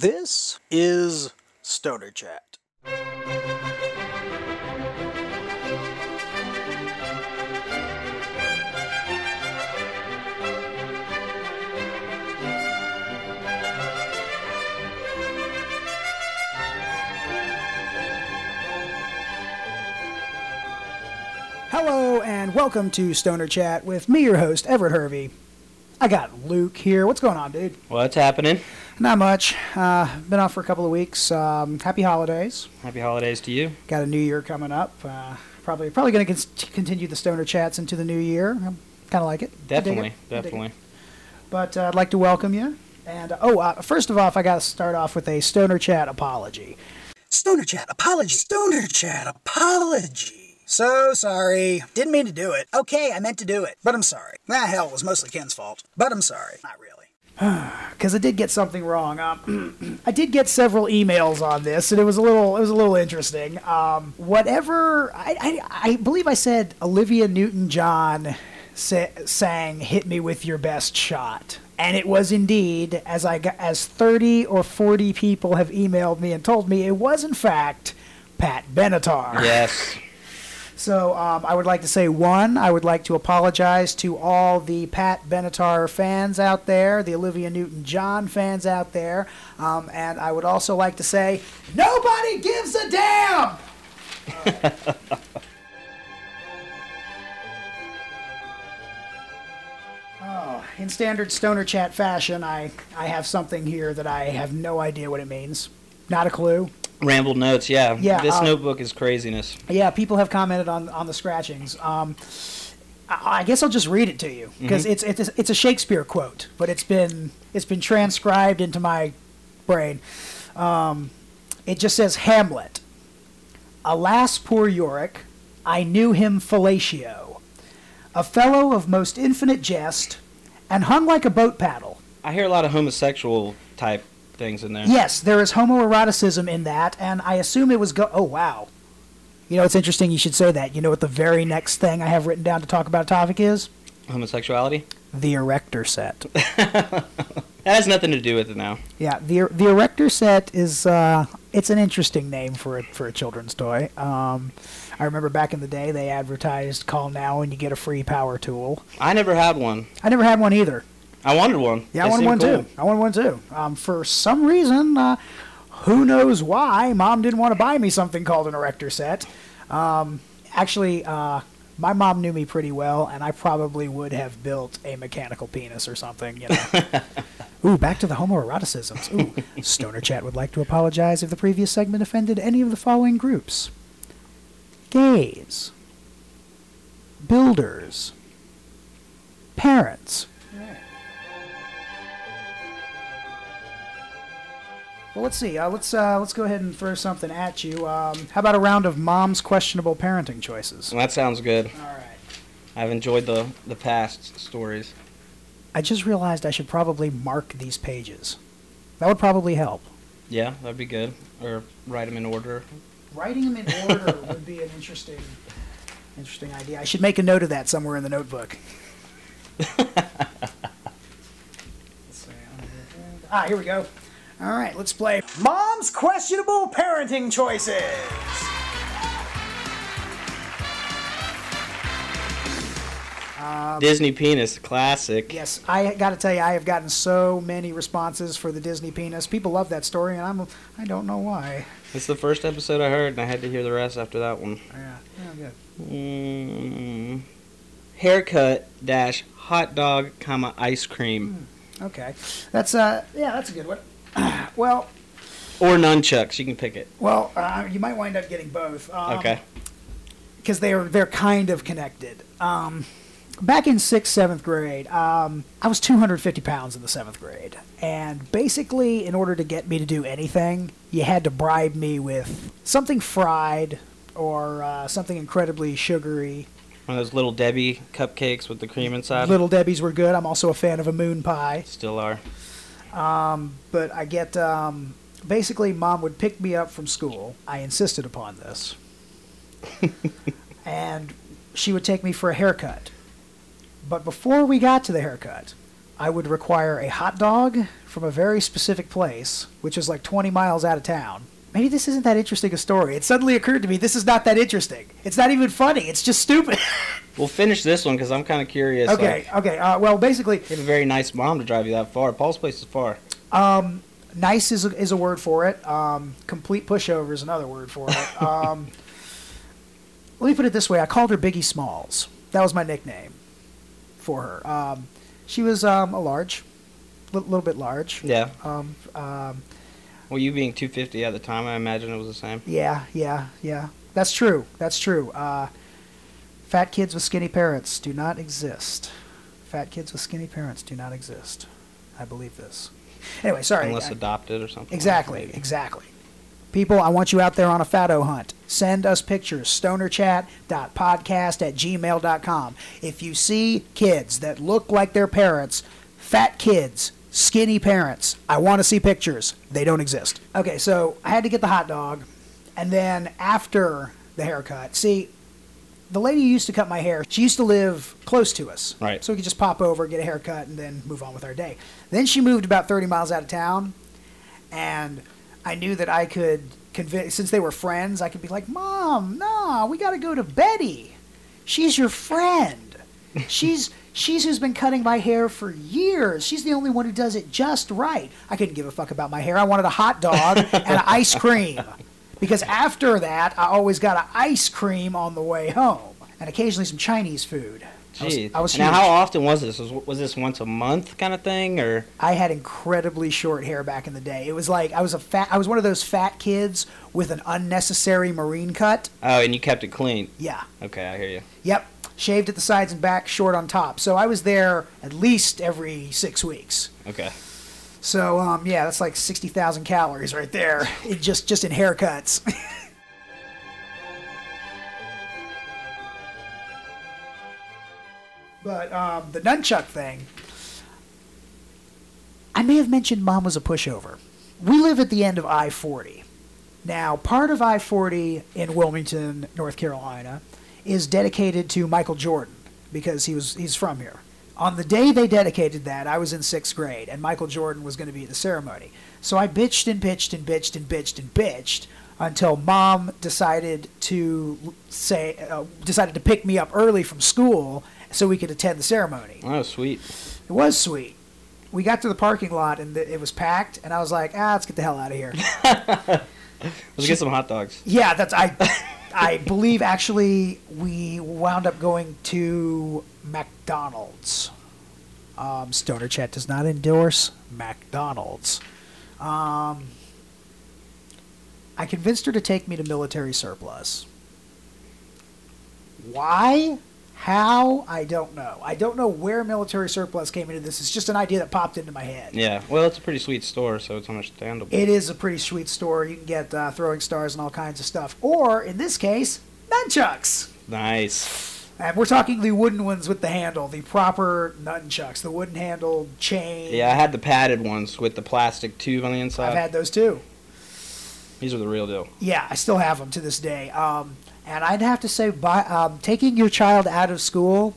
This is Stoner Chat. Hello and welcome to Stoner Chat with me, your host, Everett Hervey. I got Luke here. What's going on, dude? What's happening? Not much. Uh, been off for a couple of weeks. Um, happy holidays. Happy holidays to you. Got a new year coming up. Uh, probably probably going to con- continue the Stoner Chats into the new year. Kind of like it. Definitely, it. I it. definitely. But uh, I'd like to welcome you. And oh, uh, first of all, I got to start off with a Stoner Chat apology. Stoner Chat apology. Stoner Chat apology. So sorry. Didn't mean to do it. Okay, I meant to do it. But I'm sorry. Ah, hell, it was mostly Ken's fault. But I'm sorry. Not really. because I did get something wrong. Um, I did get several emails on this, and it was a little it was a little interesting. Um, whatever I, I I believe I said Olivia Newton John sa- sang "Hit Me with Your Best Shot." And it was indeed, as I got, as thirty or forty people have emailed me and told me, it was in fact Pat Benatar. Yes. So um, I would like to say one, I would like to apologize to all the Pat Benatar fans out there, the Olivia Newton-John fans out there, um, and I would also like to say nobody gives a damn. Oh, in standard stoner chat fashion, I, I have something here that I have no idea what it means. Not a clue. Rambled notes. Yeah. Yeah, This um, notebook is craziness. Yeah, people have commented on, on the scratchings. Um, I, I guess I'll just read it to you because it's it's a, it's a Shakespeare quote, but it's been it's been transcribed into my brain. Um, it just says Hamlet. Alas, poor Yorick, I knew him fellatio, a fellow of most infinite jest, and hung like a boat paddle. I hear a lot of homosexual type things in there. Yes, there is homoeroticism in that, and I assume it was go. Oh wow, you know it's interesting. You should say that. You know what the very next thing I have written down to talk about a topic is? Homosexuality. The erector set. That has nothing to do with it now. Yeah, the the erector set is uh, it's an interesting name for a, for a children's toy. Um, I remember back in the day they advertised "Call now and you get a free power tool." I never had one. I never had one either. I wanted one. Yeah, I They wanted one cool. too. I wanted one too. Um, for some reason, uh, who knows why, mom didn't want to buy me something called an erector set. Um, actually, uh, my mom knew me pretty well, and I probably would have built a mechanical penis or something. You know. Ooh, back to the homoeroticisms. Ooh, Stoner Chat would like to apologize if the previous segment offended any of the following groups: gays, builders, parents. Well, let's see. Uh, let's uh, let's go ahead and throw something at you. Um, how about a round of mom's questionable parenting choices? Well, that sounds good. All right. I've enjoyed the the past stories. I just realized I should probably mark these pages. That would probably help. Yeah, that'd be good. Or write them in order. Writing them in order would be an interesting, interesting idea. I should make a note of that somewhere in the notebook. Ah, here we go. All right, let's play Mom's Questionable Parenting Choices. Disney penis, classic. Yes, I got to tell you, I have gotten so many responses for the Disney penis. People love that story, and I'm I don't know why. It's the first episode I heard, and I had to hear the rest after that one. Yeah, yeah, good. Mm, haircut dash hot dog, comma ice cream Okay, that's uh, yeah, that's a good one. well, or nunchucks. You can pick it. well, uh, you might wind up getting both. Um, Okay. because they are they're kind of connected. Um, back in sixth, seventh grade, um, I was 250 pounds in the seventh grade, and basically, in order to get me to do anything, you had to bribe me with something fried or uh, something incredibly sugary. One of those little Debbie cupcakes with the cream inside. Little Debbie's were good. I'm also a fan of a moon pie. Still are. But I get um, basically mom would pick me up from school. I insisted upon this, and she would take me for a haircut. But before we got to the haircut, I would require a hot dog from a very specific place, which is like 20 miles out of town. Maybe this isn't that interesting a story. It suddenly occurred to me this is not that interesting. It's not even funny. It's just stupid. We'll finish this one because I'm kind of curious. okay, like, okay. Uh, well, basically, you have a very nice mom to drive you that far. Paul's place is far. nice is a, is a word for it. Um, complete pushover is another word for it. Um, let me put it this way: I called her Biggie Smalls. That was my nickname for her. Um, she was um, a large, a little bit large. Yeah. Um, um, Well, you being 250 at the time, I imagine it was the same. yeah, yeah, yeah. That's true. That's true. Uh, fat kids with skinny parents do not exist. Fat kids with skinny parents do not exist. I believe this. Anyway, sorry. Unless I- adopted or something. Exactly, maybe. exactly. People, I want you out there on a fatto hunt. Send us pictures. Stonerchat.podcast at gmail.com. If you see kids that look like their parents, fat kids, skinny parents, I want to see pictures. They don't exist. Okay, so I had to get the hot dog. And then after the haircut, see, the lady who used to cut my hair, she used to live close to us. Right. So we could just pop over, get a haircut, and then move on with our day. Then she moved about 30 miles out of town, and I knew that I could convince, since they were friends, I could be like, Mom, no, we got to go to Betty. She's your friend. She's. She's who's been cutting my hair for years. She's the only one who does it just right. I couldn't give a fuck about my hair. I wanted a hot dog and an ice cream. Because after that, I always got an ice cream on the way home. And occasionally some Chinese food. I was, I was now, how often was this? Was, was this once a month kind of thing, or I had incredibly short hair back in the day. It was like I was a fat. I was one of those fat kids with an unnecessary marine cut. oh, and you kept it clean? Yeah. Okay, I hear you. Yep. Shaved at the sides and back, short on top. So I was there at least every six weeks. Okay. So um, yeah, that's like sixty thousand calories right there, in just just in haircuts. but um, the nunchuck thing, I may have mentioned mom was a pushover. We live at the end of I forty. Now, part of I forty in Wilmington, North Carolina, is dedicated to Michael Jordan because he was he's from here. On the day they dedicated that, I was in sixth grade, and Michael Jordan was going to be at the ceremony. So I bitched and bitched and bitched and bitched and bitched until mom decided to say uh, decided to pick me up early from school so we could attend the ceremony. Oh, sweet. It was sweet. We got to the parking lot and the, it was packed, and I was like, ah, let's get the hell out of here. Let's get some hot dogs. Yeah, that's I. I believe actually we wound up going to McDonald's. Um, Stoner Chat does not endorse McDonald's. Um, I convinced her to take me to military surplus. Why? How? I don't know. I don't know where military surplus came into this. It's just an idea that popped into my head. Yeah. Well, it's a pretty sweet store, so it's understandable. It is a pretty sweet store. You can get uh, throwing stars and all kinds of stuff. Or, in this case, nunchucks. nice. And we're talking the wooden ones with the handle, the proper nunchucks, the wooden handle chain. Yeah, I had the padded ones with the plastic tube on the inside. I've had those too. These are the real deal. Yeah, I still have them to this day. Um, and I'd have to say, by, um, taking your child out of school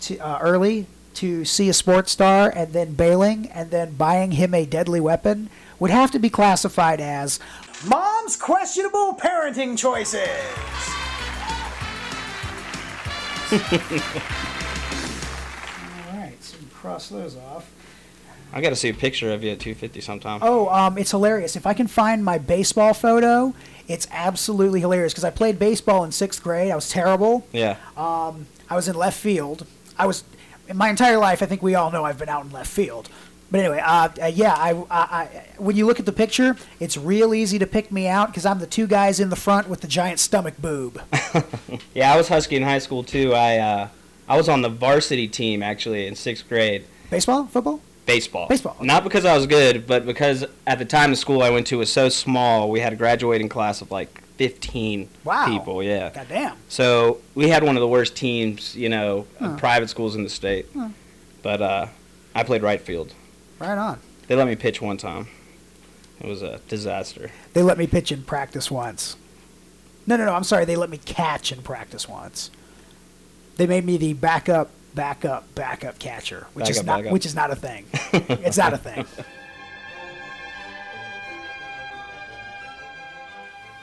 to, uh, early to see a sports star and then bailing and then buying him a deadly weapon would have to be classified as mom's questionable parenting choices. All right, so we cross those off. I got to see a picture of you at 250 sometime. Oh, um, it's hilarious. If I can find my baseball photo, it's absolutely hilarious because I played baseball in sixth grade. I was terrible. Yeah. I was in left field. I was in my entire life. I think we all know I've been out in left field. But anyway, uh, uh, yeah. I, I, I, when you look at the picture, it's real easy to pick me out because I'm the two guys in the front with the giant stomach boob. Yeah, I was Husky in high school too. I uh, I was on the varsity team actually in sixth grade. Baseball, football. Baseball. Baseball. Not because I was good, but because at the time the school I went to was so small, we had a graduating class of like 15 Wow. people. Yeah. Goddamn. So we had one of the worst teams, you know, of Huh. private schools in the state. Huh. But uh, I played right field. Right on. They let me pitch one time. It was a disaster. They let me pitch in practice once. No, no, no. I'm sorry. They let me catch in practice once. They made me the backup backup backup catcher, which is not backup. which is not a thing. it's not a thing.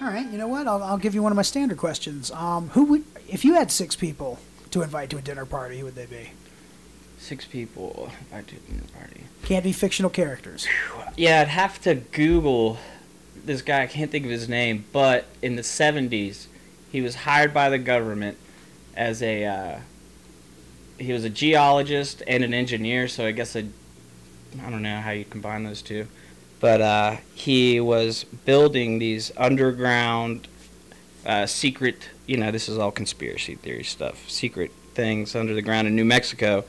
All right, you know what? I'll, I'll give you one of my standard questions. Um, who would, if you had six people to invite to a dinner party, who would they be? Six people. If I do a dinner party. Can't be fictional characters. Yeah, I'd have to Google this guy. I can't think of his name, but in the 70s, he was hired by the government as a. Uh, he was a geologist and an engineer, so I guess. I don't know how you combine those two. But uh, he was building these underground, uh, secret. You know, this is all conspiracy theory stuff. Secret things under the ground in New Mexico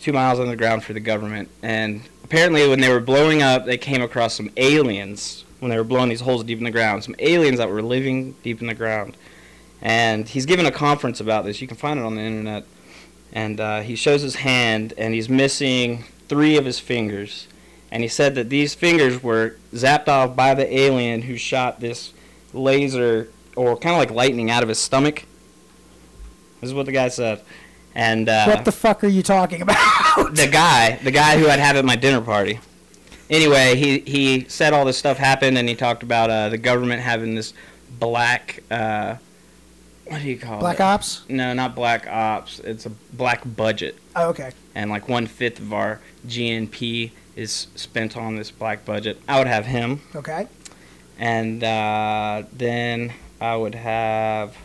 two miles underground for the government. And apparently, when they were blowing up, they came across some aliens when they were blowing these holes deep in the ground. Some aliens that were living deep in the ground. And he's given a conference about this. You can find it on the internet. And uh, he shows his hand, and he's missing three of his fingers. And he said that these fingers were zapped off by the alien who shot this laser or kind of like lightning out of his stomach. This is what the guy said. And uh, what the fuck are you talking about? the guy, the guy who I'd have at my dinner party. Anyway, he he said all this stuff happened, and he talked about uh, the government having this black. What do you call it? Black it? Ops? No, not black ops. It's a black budget, Oh, okay. and like one fifth of our GNP is spent on this black budget. I would have him, Okay. and uh, then I would have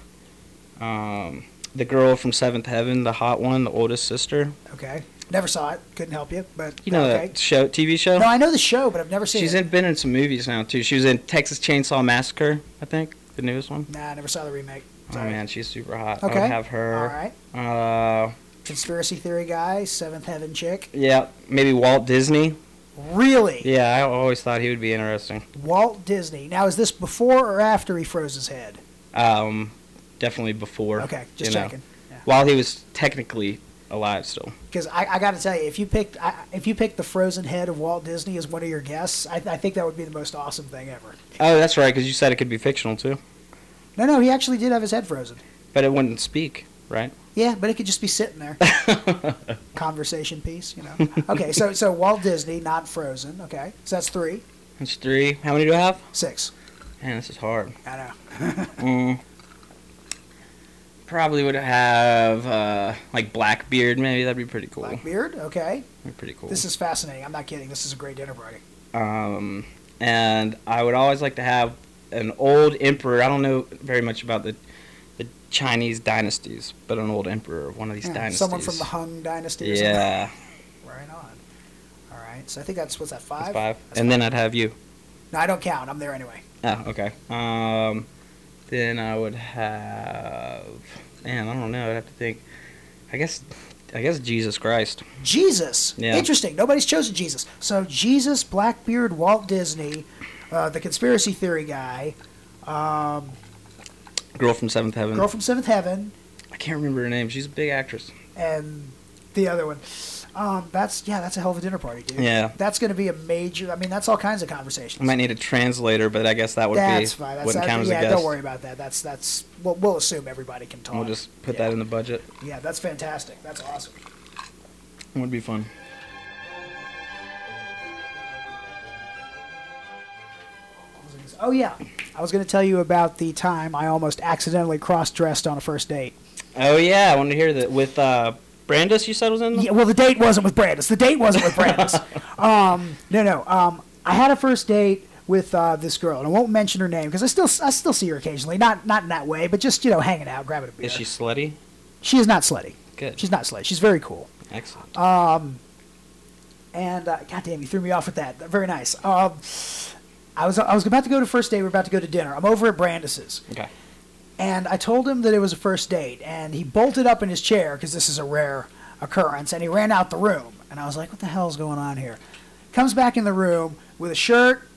um, the girl from Seventh Heaven, the hot one, the oldest sister. Okay. Never saw it. Couldn't help you, but You know okay. that show, TV show? No, I know the show, but I've never seen She's it. in, been in some movies now too. She was in Texas Chainsaw Massacre, I think, the newest one. Nah, I never saw the remake. Oh man, she's super hot. I Okay. would have her. right. Uh, Conspiracy theory guy, Seventh Heaven chick. yeah, maybe Walt Disney. Really? Yeah, I always thought he would be interesting. Walt Disney. Now, is this before or after he froze his head? Um, definitely before. Okay, just checking. While he was technically alive still. Because I, I got to tell you, if you picked I, if you picked the frozen head of Walt Disney as one of your guests, I, I think that would be the most awesome thing ever. Oh, that's right, because you said it could be fictional too, No, no, he actually did have his head frozen. but it wouldn't speak, right? Yeah, but it could just be sitting there. Conversation piece, you know. Okay, so so Walt Disney, not frozen. Okay, so that's three, That's three. How many do I have? six. Man, this is hard. I know. Mm. Probably would have uh, like Blackbeard. Maybe that'd be pretty cool. Blackbeard. Okay, That'd be pretty cool. this is fascinating. I'm not kidding. This is a great dinner party. um, and I would always like to have an old emperor. I don't know very much about the the Chinese dynasties, but an old emperor of one of these Yeah, dynasties. someone from the Han Dynasty. Or something. yeah, Right on. All right. So I think that's what's that five? that's five. That's and then I'd have you. No, I don't count. I'm there anyway. Oh, okay. Um, then I would have. Man, I don't know. I'd have to think. I guess. I guess Jesus Christ. Jesus. Yeah. Interesting. Nobody's chosen Jesus. So Jesus, Blackbeard, Walt Disney, uh, the conspiracy theory guy, um, Girl from Seventh Heaven. girl from Seventh Heaven, I can't remember her name. She's a big actress. and the other one. Um, that's yeah, that's a hell of a dinner party, dude. Yeah. That's going to be a major. I mean, that's all kinds of conversations. I might need a translator, but I guess that would that's be fine. That's wouldn't count as yeah. a guest. Don't worry about that. That's that's. We'll, we'll assume everybody can talk. We'll just put that in the budget. Yeah, that's fantastic. That's awesome. It would be fun. Oh yeah, I was going to tell you about the time I almost accidentally cross-dressed on a first date. Oh yeah, I wanted to hear that with uh, Brandis. You said was in. Yeah, well, the date wasn't with Brandis. The date wasn't with Brandis. um, no, no. Um, I had a first date with uh, this girl, and I won't mention her name because I still I still see her occasionally. Not not in that way, but just you know hanging out, grabbing a beer. Is she slutty? She is not slutty. Good. She's not slutty. She's very cool. Excellent. Um, And uh, goddamn, you threw me off with that. Very nice. Um, I was I was about to go to first date. We're about to go to dinner. I'm over at Brandis's. okay. And I told him that it was a first date, and he bolted up in his chair because this is a rare occurrence, and he ran out the room. And I was like, "What the hell's going on here?" Comes back in the room with a shirt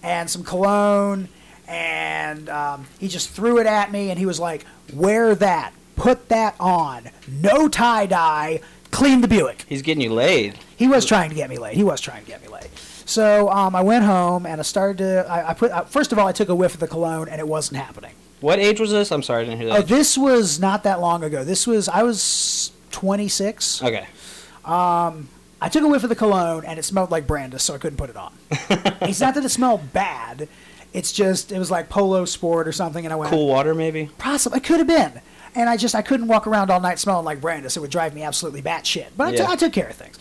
and some cologne, and um, he just threw it at me, and he was like, "Wear that, put that on, no tie dye, clean the Buick." He's getting you laid. He was trying to get me laid. He was trying to get me laid. So um, I went home and I started to. I, I put uh, first of all, I took a whiff of the cologne, and it wasn't happening. What age was this? I'm sorry, I didn't hear that. Oh, this was not that long ago. This was I was 26. Okay. I took a whiff of the cologne and it smelled like Brandis, so I couldn't put it on. it's not that it smelled bad. It's just it was like Polo Sport or something, and I went Cool water, maybe. possibly it could have been. And I just I couldn't walk around all night smelling like Brandis. It would drive me absolutely batshit. But I, Yeah. took- took care of things.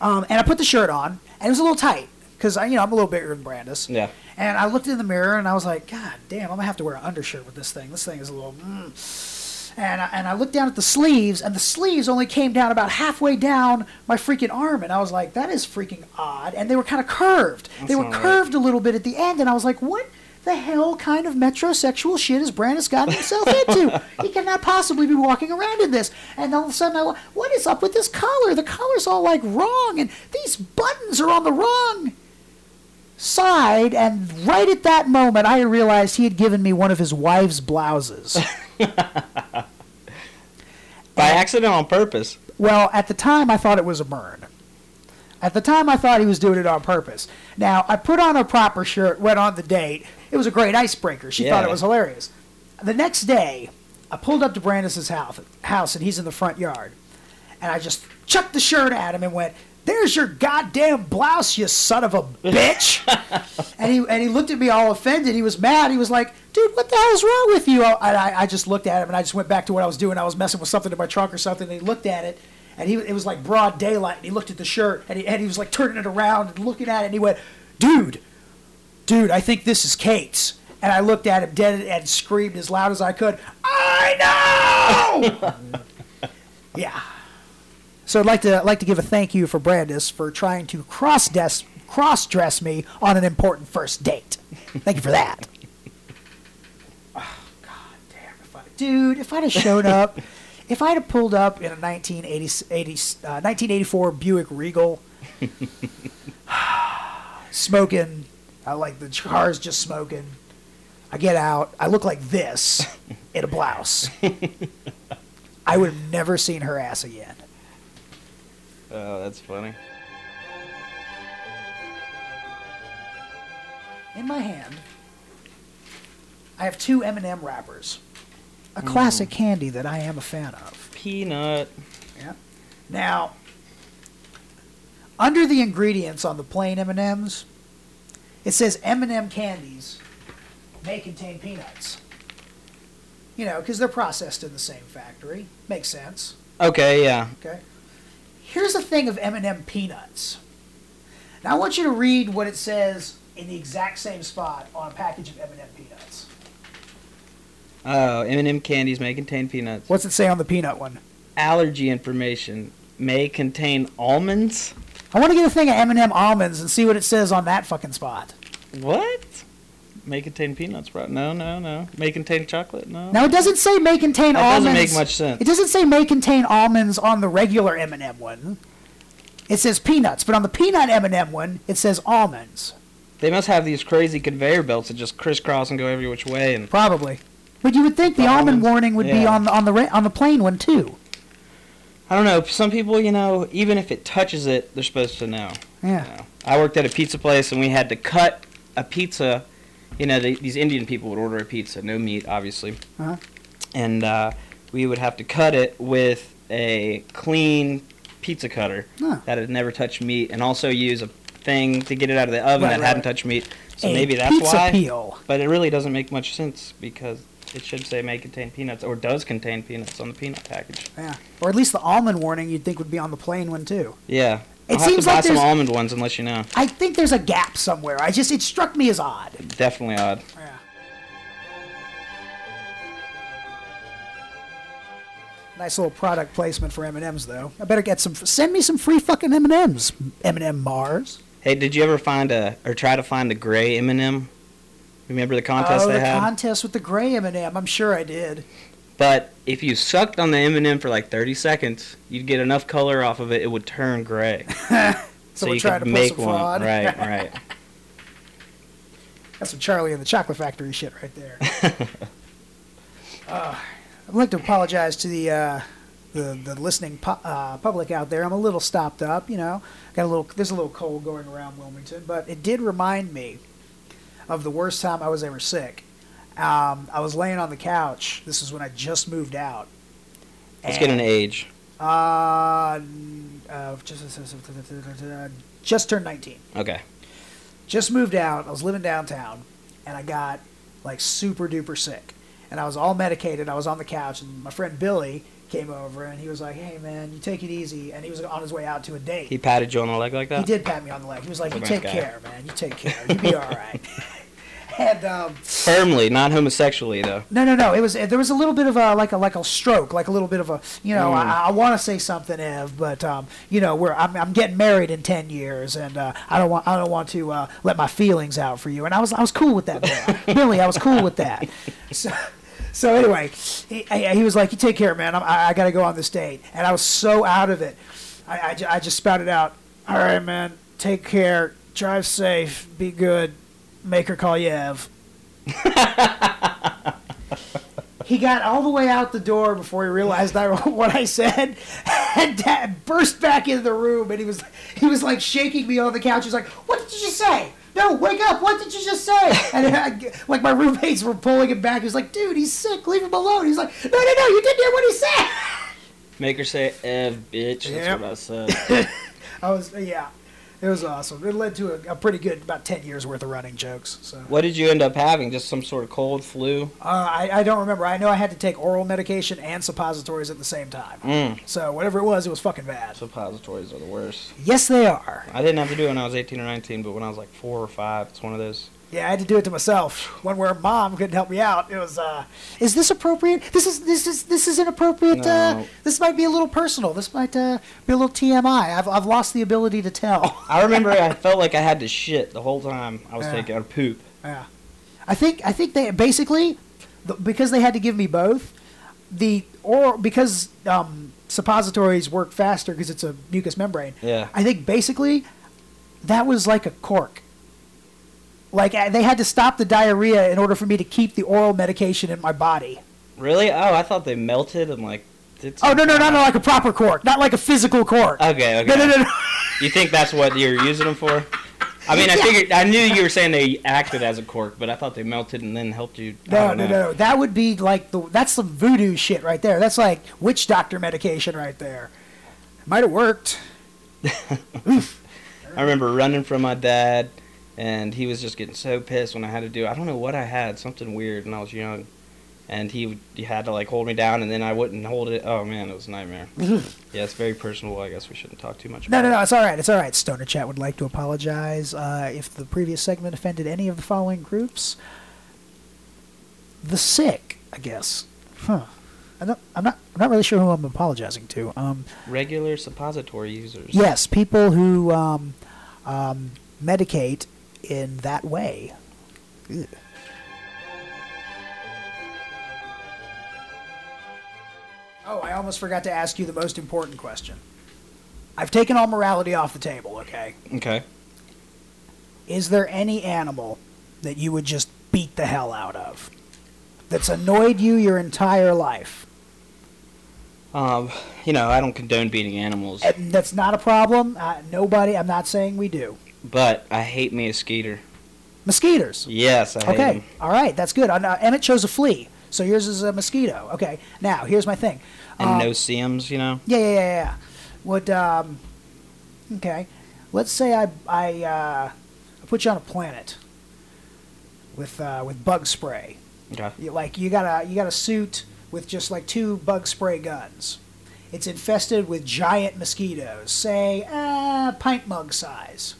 Um, and I put the shirt on, and it was a little tight because I, you know I'm a little bigger than Brandis. Yeah. And I looked in the mirror and I was like, God damn, I'm gonna have to wear an undershirt with this thing. This thing is a little. Mm. And I, and I looked down at the sleeves, and the sleeves only came down about halfway down my freaking arm, and I was like, that is freaking odd. And they were kind of curved. they were not right. curved a little bit at the end, and I was like, what the hell kind of metrosexual shit has Brandis gotten himself into? he cannot possibly be walking around in this. And all of a sudden, I, what is up with this collar? The collar's all like wrong, and these buttons are on the wrong side, and right at that moment, I realized he had given me one of his wife's blouses. By accident on purpose. well, at the time, I thought it was a burn. At the time, I thought he was doing it on purpose. Now, I put on a proper shirt, went on the date. It was a great icebreaker. She thought it was hilarious. The next day, I pulled up to Brandis's house, house, and he's in the front yard. And I just chucked the shirt at him and went, "There's your goddamn blouse, you son of a bitch!" and he and he looked at me all offended. He was mad. He was like, "Dude, what the hell's wrong with you?" Oh, and I, I just looked at him and I just went back to what I was doing. I was messing with something in my trunk or something. And he looked at it, and he it was like broad daylight. And he looked at the shirt and he and he was like turning it around and looking at it. And he went, "Dude, dude, I think this is Kate's." And I looked at him dead and screamed as loud as I could, "I know!" yeah. So I'd like to like to give a thank you for Brandis for trying to cross dress cross dress me on an important first date. Thank you for that. oh, God damn! If I, dude, if I'd have shown up, if I'd have pulled up in a 1980, 80, uh, 1984 Buick Regal, smoking, I like the car's just smoking. I get out. I look like this in a blouse. I would have never seen her ass again. Oh, that's funny. In my hand, I have two M&M wrappers, a classic candy that I am a fan of. Peanut. Yeah. Now, under the ingredients on the plain M&Ms, it says M&M candies may contain peanuts. You know, because they're processed in the same factory. Makes sense. Okay, yeah. Okay. Here's a thing of M&M peanuts. Now I want you to read what it says in the exact same spot on a package of M&M peanuts. Oh, M&M candies may contain peanuts. What's it say on the peanut one? Allergy information may contain almonds. I want to get a thing of M&M almonds and see what it says on that fucking spot. What? May contain peanuts, bro. No, no, no. May contain chocolate. No. Now it doesn't say may contain That almonds. doesn't make much sense. It doesn't say may contain almonds on the regular M&M one. It says peanuts, but on the peanut M&M one, it says almonds. They must have these crazy conveyor belts that just crisscross and go every which way. And Probably. But you would think the The almond warning would be on the on the re- on the plain one too. I don't know. Some people, you know, even if it touches it, they're supposed to know. Yeah. you know. I worked at a pizza place and we had to cut a pizza. You know, the, these Indian people would order a pizza, no meat, obviously. Uh-huh. And uh, we would have to cut it with a clean pizza cutter Huh. that had never touched meat, and also use a thing to get it out of the oven Right, that right, hadn't right. touched meat. So A maybe that's why. peel. But it really doesn't make much sense because it should say may contain peanuts or does contain peanuts on the peanut package. Yeah. Or at least the almond warning you'd think would be on the plain one too. Yeah. It I'll have seems to buy like some there's- almond ones and let you know. I think there's a gap somewhere. I just it struck me as odd. Definitely odd. Yeah. Nice little product placement for M&Ms though. I better get some send me some free fucking M&Ms. M&M Mars. Hey, did you ever find a or try to find a gray M&M? Remember the contest oh, they the had? contest with the gray M&M. I'm sure I did. But if you sucked on the M&M for like 30 seconds, you'd get enough color off of it, it would turn gray. So, you could make one. fraud. Right, right. That's some Charlie and the Chocolate Factory shit right there. uh, I'd like to apologize to the uh, the, the listening pu- uh, public out there. I'm a little stopped up, you know. Got a little. There's a little cold going around Wilmington, but it did remind me of the worst time I was ever sick. Um, I was laying on the couch. This is when I just moved out. Let's get an age. Uh, uh, just, just turned 19. Okay. Just moved out. I was living downtown, and I got like super duper sick, and I was all medicated. I was on the couch, and my friend Billy came over, and he was like, "Hey man, you take it easy," and he was on his way out to a date. He patted you on the leg like that. He did pat me on the leg. He was like, "You take guy. care, man. You take care. You'll be all right." and um, Firmly, not homosexually though. no, no, no. It was there was a little bit of a like a like a stroke, like a little bit of a you know. I, I want to say something, Ev, but um, you know, we're I'm, I'm getting married in ten years, and uh, I don't want I don't want to uh, let my feelings out for you. And I was I was cool with that, Bill. Billy. I was cool with that. So. So anyway, he, he he was like, "You take care, man. I'm, I, I got to go on this date," and I was so out of it. I, I, I just spouted out, "All right, man. Take care. Drive safe. Be good. Make her call you Ev." he got all the way out the door before he realized I, what I said, and Dad burst back into the room, and he was he was like shaking me on the couch. He's like, "What did you say? No, wake up! What did you just say?" And I, like my roommates were pulling him back. He was like, "Dude, he's sick. Leave him alone." He's like, "No, no, no! You didn't hear what he said." Make her say "ev, bitch." That's Yep. what I said. I was yeah, it was awesome. It led to a, a pretty good about ten years worth of running jokes. So what did you end up having? Just some sort of cold flu? uh, I I don't remember. I know I had to take oral medication and suppositories at the same time. Mm. So whatever it was, it was fucking bad. Suppositories are the worst. Yes, they are. I didn't have to do it when I was 18 or 19, but when I was like four or five, it's one of those. Yeah, I had to do it to myself. One where mom couldn't help me out. It was, uh, is this appropriate? This is this is this is inappropriate. Uh, this might be a little personal. This might uh, be a little TMI. I've I've lost the ability to tell. I remember I felt like I had to shit the whole time I was Yeah. taking or poop. yeah, I think I think they basically because they had to give me both the or because um, suppositories work faster because it's a mucous membrane. Yeah. I think basically that was like a cork. Like they had to stop the diarrhea in order for me to keep the oral medication in my body. Really? Oh, I thought they melted and like. Oh no no some- no no like a proper cork, not like a physical cork. Okay, okay. No no no no. You think that's what you're using them for? I mean, I Yeah. figured I knew you were saying they acted as a cork, but I thought they melted and then helped you. No, no, no. That would be like the that's some voodoo shit right there. That's like witch doctor medication right there. Might have worked. I remember running from my dad, and he was just getting so pissed when I had to do. I don't know what I had, something weird, when I was young, and he he had to like hold me down, and then I wouldn't hold it. Oh man, it was a nightmare. yeah, it's very personal. I guess we shouldn't talk too much. No, no, it. no. It's all right. It's all right. Stoner Chat would like to apologize uh, if the previous segment offended any of the following groups. The sick, I guess. Huh. I don't, I'm not. I'm not really sure who I'm apologizing to. Um, Regular suppository users. yes, people who um, um, medicate in that way. Ugh. Oh, I almost forgot to ask you the most important question. I've taken all morality off the table, okay? Okay. Is there any animal that you would just beat the hell out of? That's annoyed you your entire life? Um, you know, I don't condone beating animals, And that's not a problem. Uh, nobody, I'm not saying we do. But I hate me a skeeter. Mosquitoes. Yes, I hate Okay, them. all right, that's good. Uh, Emmett chose a flea, so yours is a mosquito. Okay, now here's my thing. And Um, no CMs, you know. Yeah, yeah, yeah, yeah. Would um, okay. Let's say I I uh, I put you on a planet with uh, with bug spray. Okay. You, like you got a you got a suit with just like two bug spray guns. It's infested with giant mosquitoes, say uh, pint mug size.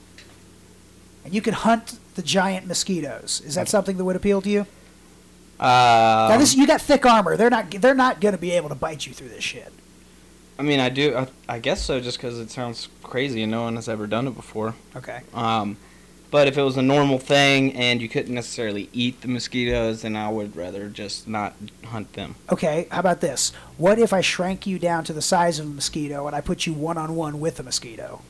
And you could hunt the giant mosquitoes. Is that something that would appeal to you? Uh, now this you got thick armor. They're not they're not going to be able to bite you through this shit. I mean, I do. I, I guess so, just because it sounds crazy and no one has ever done it before. Okay. Um, but if it was a normal thing and you couldn't necessarily eat the mosquitoes, then I would rather just not hunt them. Okay, how about this? What if I shrank you down to the size of a mosquito and I put you one on one with a mosquito?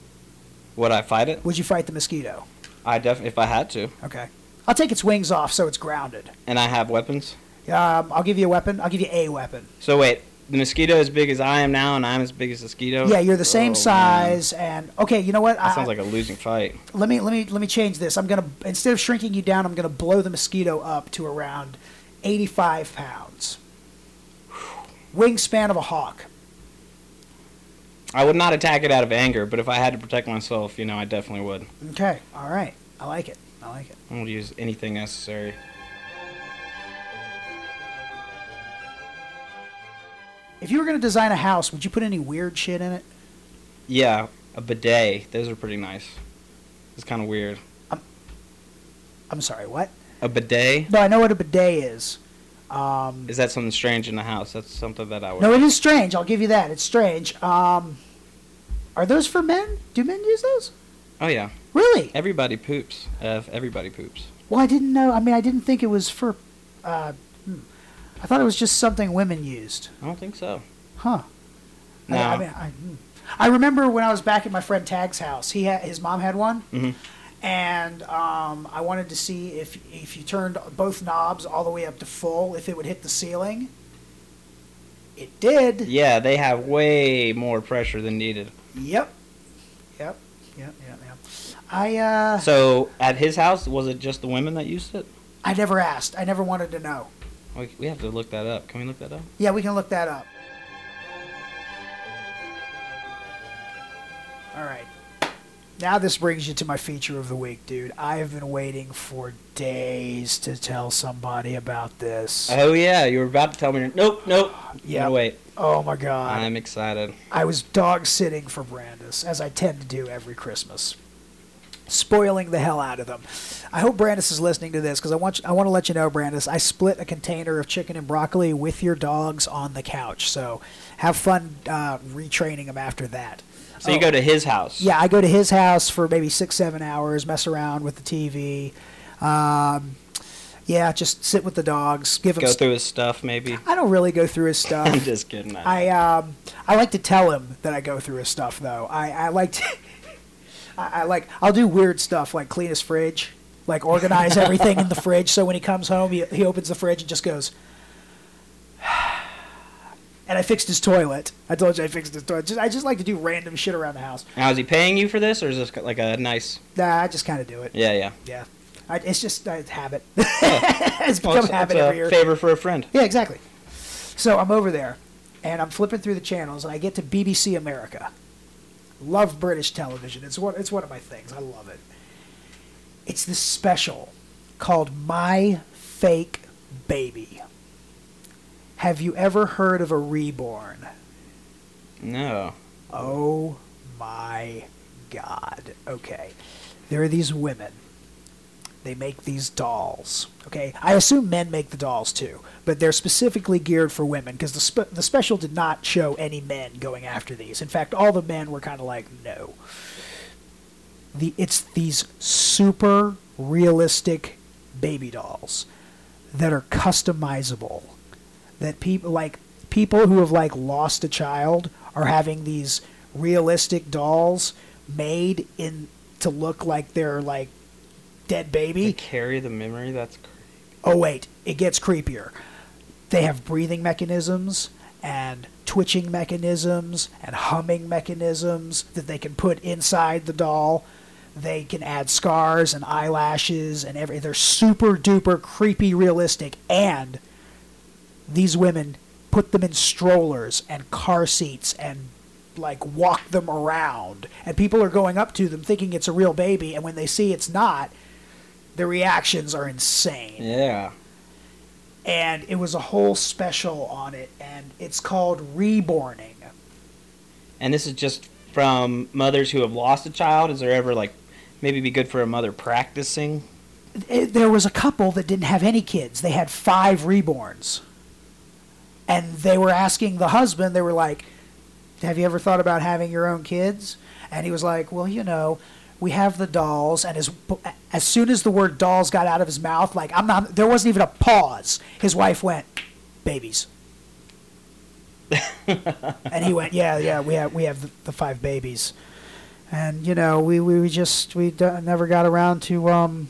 Would I fight it? Would you fight the mosquito? I def if I had to, Okay. I'll take its wings off so it's grounded. and I have weapons. Um, I'll give you a weapon. I'll give you a weapon. So wait, the mosquito is as big as I am now, and I'm as big as the mosquito. Yeah, you're the same Oh, man. size, and okay, you know what? That I, sounds like a losing fight. let me let me let me change this. I'm gonna instead of shrinking you down, I'm gonna blow the mosquito up to around 85 pounds. Wingspan of a hawk. I would not attack it out of anger, but if I had to protect myself, you know, I definitely would. Okay, all right. I like it. I like it. I would use anything necessary. If you were going to design a house, would you put any weird shit in it? Yeah, a bidet. Those are pretty nice. It's kind of weird. I'm sorry, what? A bidet? No, I know what a bidet is. Um, Is that something strange in the house? That's something that I would. no, it is strange. I'll give you that. It's strange. Um, are those for men? Do men use those? Oh yeah, Really? everybody poops. Uh, everybody poops. Well, I didn't know. I mean, I didn't think it was for. Uh. I thought it was just something women used. I don't think so. Huh. I- No. I, mean, I, hmm. I remember when I was back at my friend Tag's house. He had his mom had one, Mhm. And um, I wanted to see if if you turned both knobs all the way up to full, if it would hit the ceiling. It did. Yeah, they have way more pressure than needed. Yep. Yep. Yep. Yep. Yep. I uh, So at his house, was it just the women that used it? I never asked. I never wanted to know. We, we have to look that up. Can we look that up? Yeah, we can look that up. All right. Now this brings you to my feature of the week, dude. I have been waiting for days to tell somebody about this. Oh yeah, you were about to tell me. Nope, nope. Yeah. Wait. Oh my god. I'm excited. I was dog sitting for Brandis, as I tend to do every Christmas, spoiling the hell out of them. I hope Brandis is listening to this because I want I want to let you know, Brandis, I split a container of chicken and broccoli with your dogs on the couch. So have fun uh, retraining them after that. So you Oh. go to his house. Yeah, I go to his house for maybe six, seven hours, mess around with the TV. Um, yeah, just sit with the dogs, give them. Go through his stuff, maybe. I don't really go through his stuff. I'm just kidding. I um I like to tell him that I go through his stuff though. I I like to I, I like I'll do weird stuff like clean his fridge, like organize everything in the fridge. So when he comes home, he he opens the fridge and just goes. And I fixed his toilet. I told you I fixed his toilet. Just, I just like to do random shit around the house. now is he paying you for this, or is this like a nice? Nah, I just kind of do it. Yeah, yeah. Yeah, I, it's just uh, a habit. it's become Well, a it's, habit it's every year. favor for a friend. Yeah, exactly. So I'm over there, and I'm flipping through the channels, and I get to BBC America. Love British television. It's one. It's one of my things. I love it. It's this special called My Fake Baby. Have you ever heard of a reborn? No. Oh my God. Okay. There are these women. They make these dolls. Okay. I assume men make the dolls too, but they're specifically geared for women because the, spe- the special did not show any men going after these. In fact, all the men were kind of like, no. The, it's these super realistic baby dolls that are customizable that people like people who have like lost a child are having these realistic dolls made in to look like they're like dead They baby. carry the memory. That's crazy. Oh wait, it gets creepier. They have breathing mechanisms and twitching mechanisms and humming mechanisms that they can put inside the doll. They can add scars and eyelashes and every they're super duper creepy realistic and these women put them in strollers and car seats and like walk them around and people are going up to them thinking it's a real baby and when they see it's not the reactions are insane Yeah. and it was a whole special on it and it's called reborning And this is just from mothers who have lost a child. Is there ever like maybe be good for a mother practicing? it, there was a couple that didn't have any kids they had five reborns and they were asking the husband they were like have you ever thought about having your own kids? And he was like well you know we have the dolls. And as as soon as the word dolls got out of his mouth like i'm not there wasn't even a pause. His wife went babies. And he went yeah yeah we have we have the, the five babies. And you know we we we just we d- never got around to um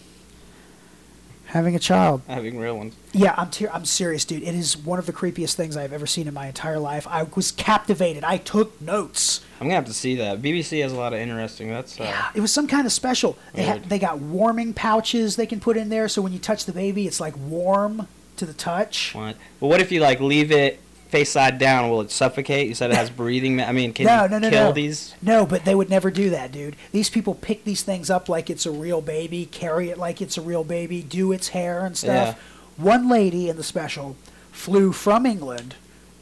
having a child Having real ones. yeah i'm ter- i'm serious dude it is one of the creepiest things i've ever seen in my entire life i was captivated i took notes I'm gonna have to see that. BBC has a lot of interesting. That's uh, yeah, it was some kind of special. They had, they got warming pouches they can put in there, so when you touch the baby, it's like warm to the touch. what. But what if you like leave it face side down, will it suffocate? You said it has breathing. ma- I mean, can No, you no, no, kill no. these? No, but they would never do that, dude. These people pick these things up like it's a real baby, carry it like it's a real baby, do its hair and stuff. One lady in the special flew from England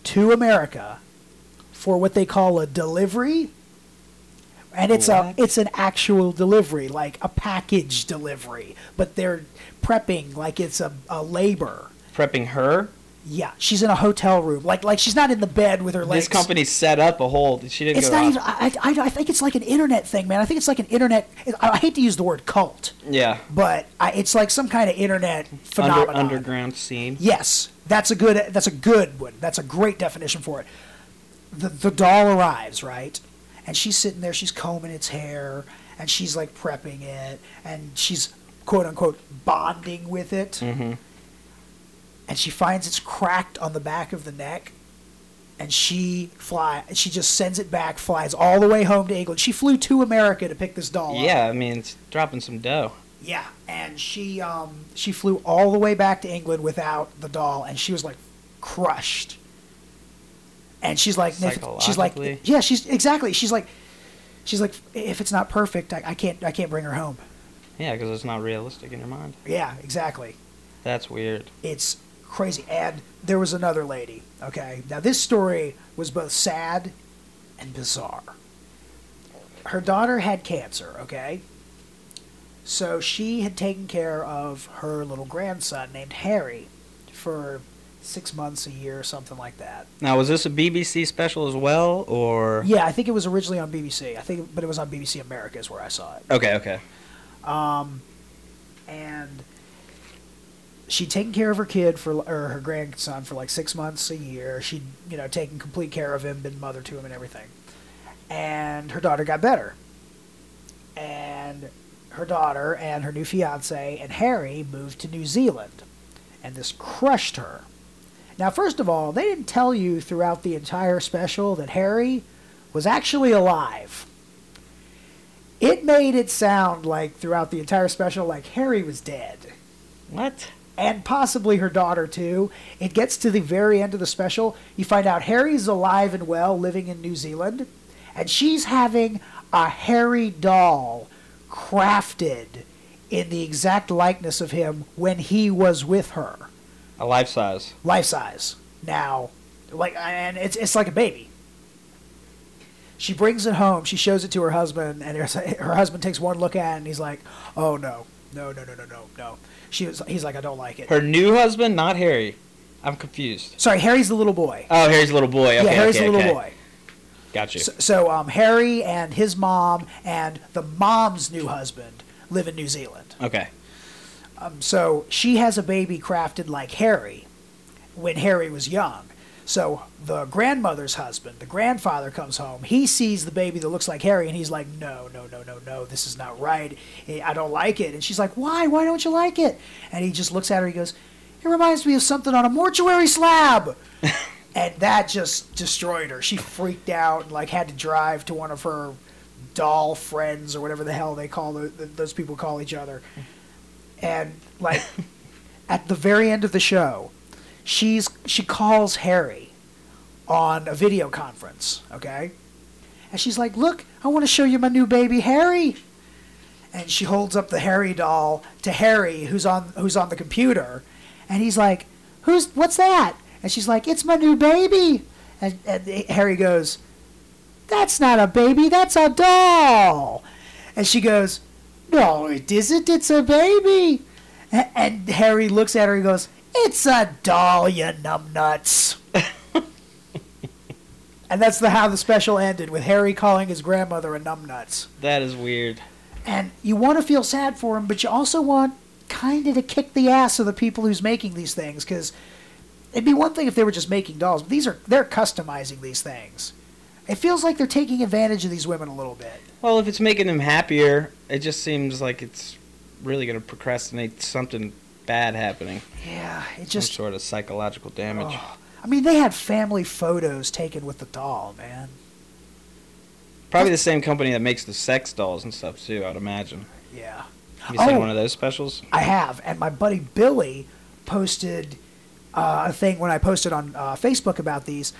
to America for what they call a delivery. And it's a it's an actual delivery, like a package delivery, but they're prepping like it's a, a labor. Prepping her. Yeah, she's in a hotel room, like like she's not in the bed with her legs. This company set up a whole. She didn't It's go. not out. even. I, I, I think it's like an internet thing, man. I think it's like an internet. I I hate to use the word cult, Yeah. but I, it's like some kind of internet phenomenon. Under, underground scene. Yes, that's a good. That's a good one. That's a great definition for it. The the doll arrives right, and she's sitting there. She's combing its hair, and she's like prepping it, and she's quote unquote bonding with it. Mm-hmm. And she finds it's cracked on the back of the neck, and she fly. She just sends it back, flies all the way home to England. She flew to America to pick this doll up. Yeah, I mean, it's dropping some dough. Yeah, and she um she flew all the way back to England without the doll, and she was like crushed. And she's like, she's like, yeah, she's exactly. She's like, she's like, if it's not perfect, I, I can't, I can't bring her home. Yeah, because it's not realistic in your mind. Yeah, exactly. That's weird. It's crazy. And there was another lady. Okay, now this story was both sad and bizarre. Her daughter had cancer. Okay, so she had taken care of her little grandson named Harry for six months, a year, something like that. Now, was this a BBC special as well, or? Yeah, I think it was originally on BBC. I think, but it was on BBC America is where I saw it. Okay, okay. Um, and she'd taken care of her kid for or her grandson for like six months a year. She'd you know taken complete care of him, been mother to him, and everything. And her daughter got better. And her daughter and her new fiance and Harry moved to New Zealand, and this crushed her. Now, first of all, they didn't tell you throughout the entire special that Harry was actually alive it made it sound like throughout the entire special like Harry was dead. What? And possibly her daughter too. It gets to the very end of the special. You find out Harry's alive and well, living in New Zealand, and she's having a Harry doll crafted in the exact likeness of him when he was with her, A life size. life size. Now, like, and it's it's like a baby. She brings it home. She shows it to her husband, and her, her husband takes one look at it, and he's like, "Oh no, no, no, no, no, no, no." She was, he's like, "I don't like it." Her new husband, not Harry. I'm confused. Sorry, Harry's the little boy. Oh, Harry's a little boy. Okay, yeah, Harry's okay, the little okay. boy. Got you. So, so um, Harry and his mom and the mom's new husband live in New Zealand. okay. Um, so she has a baby crafted like Harry when Harry was young. So the grandmother's husband, the grandfather, comes home. He sees the baby that looks like Harry, and he's like, "No, no, no, no, no, this is not right. I don't like it." And she's like, "Why? Why don't you like it?" And he just looks at her. He goes, "It reminds me of something on a mortuary slab." and that just destroyed her. She freaked out and like had to drive to one of her doll friends or whatever the hell they call the, the, those people call each other. And like at the very end of the show, she's she calls Harry on a video conference, okay? And she's like, "Look, I want to show you my new baby Harry." And she holds up the Harry doll to Harry, who's on who's on the computer, and he's like, "Who's what's that?" And she's like, "It's my new baby." And, and Harry goes, "That's not a baby, that's a doll." And she goes, "No, it isn't. It's a baby." A- And Harry looks at her and goes, "It's a doll, you numbnuts." and that's the how the special ended with Harry calling his grandmother a numbnuts. That is weird. And you want to feel sad for him, but you also want kind of to kick the ass of the people who's making these things because it'd be one thing if they were just making dolls, but these are they're customizing these things. It feels like they're taking advantage of these women a little bit. Well, if it's making them happier, it just seems like it's really going to procrastinate something bad happening. Yeah, it Some just. sort of psychological damage. Oh, I mean, they had family photos taken with the doll, man. Probably the same company that makes the sex dolls and stuff too. I'd imagine. Yeah. Have you seen Oh. one of those specials? I have, and my buddy Billy posted uh, a thing when I posted on uh, Facebook about these.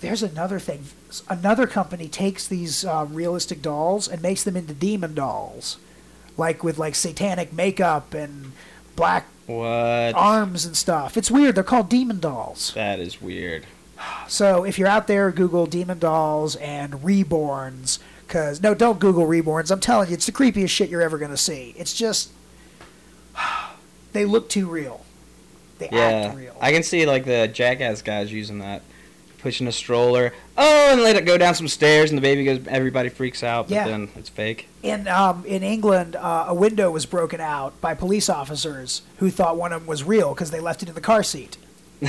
There's another thing. Another company takes these uh, realistic dolls and makes them into demon dolls, like with like satanic makeup and black What? arms and stuff. It's weird. They're called demon dolls. That is weird. So if you're out there, Google demon dolls and reborns. Cause no, don't Google reborns. I'm telling you, it's the creepiest shit you're ever gonna see. It's just they look too real. They Yeah, act real. I can see like the jackass guys using that, pushing a stroller. Oh, and let it go down some stairs, and the baby goes. Everybody freaks out, but Yeah. then it's fake. in um, in England, uh, a window was broken out by police officers who thought one of them was real because they left it in the car seat.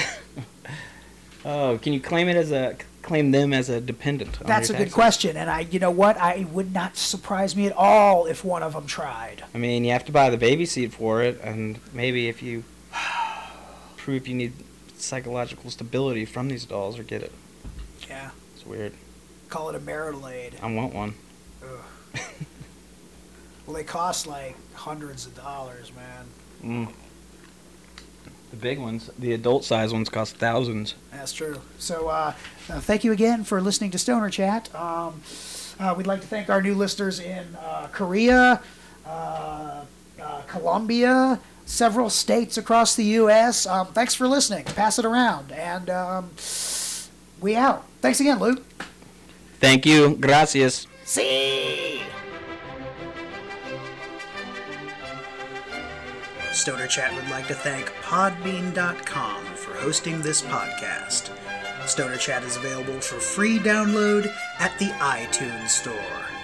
Oh, can you claim it as a claim them as a dependent? on That's a your good question, and I, you know what, I it would not surprise me at all if one of them tried. I mean, you have to buy the baby seat for it, and maybe if you prove you need psychological stability from these dolls, or get it. Yeah, It's weird. call it a marital aid. I want one. Well, they cost like hundreds of dollars, man. Mm. The big ones, the adult size ones, cost thousands. That's true. So, uh, uh, thank you again for listening to Stoner Chat. Um, uh, we'd like to thank our new listeners in uh, Korea, uh, uh, Colombia, several states across the U.S. Um, thanks for listening. Pass it around. And um, we out. Thanks again, Luke. Thank you. Gracias. See. Stoner Chat would like to thank Podbean.com for hosting this podcast. Stoner Chat is available for free download at the iTunes Store.